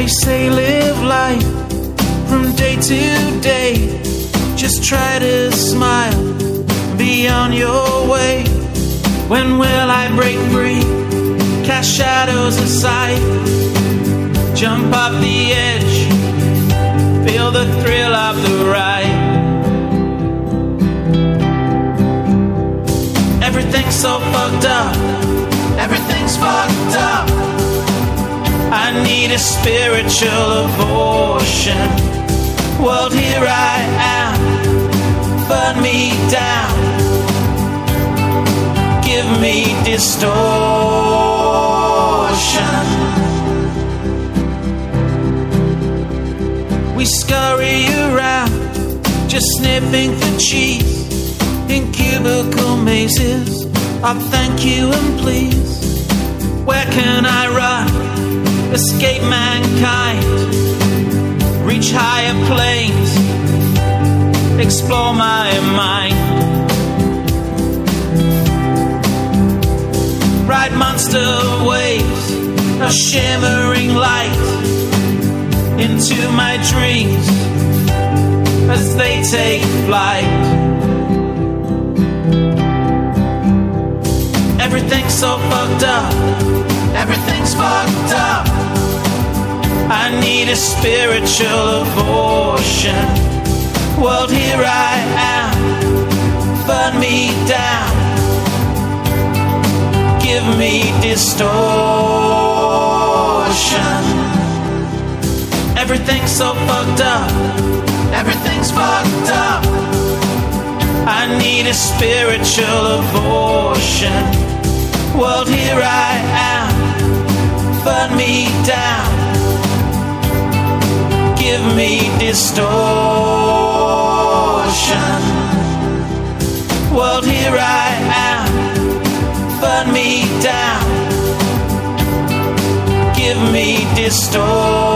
They say live life from day to day. Just try to smile, be on your way. When will I break free? Cast shadows aside, jump off the edge, feel the thrill of the ride. Everything's so fucked up, everything's fucked up. I need a spiritual abortion. World, here I am, burn me down, give me distortion. We scurry around, just sniffing for cheese in cubicle mazes of thank you and please. Where can I run? Escape mankind, reach higher planes, explore my mind. Ride monster waves, a shimmering light into my dreams as they take flight. Everything's so fucked up. Everything's fucked up. I need a spiritual abortion. World, here I am. Burn me down. Give me distortion. Everything's so fucked up. Everything's fucked up. I need a spiritual abortion. World, here I am. Burn me down. Give me distortion. World, here I am. Burn me down. Give me distortion.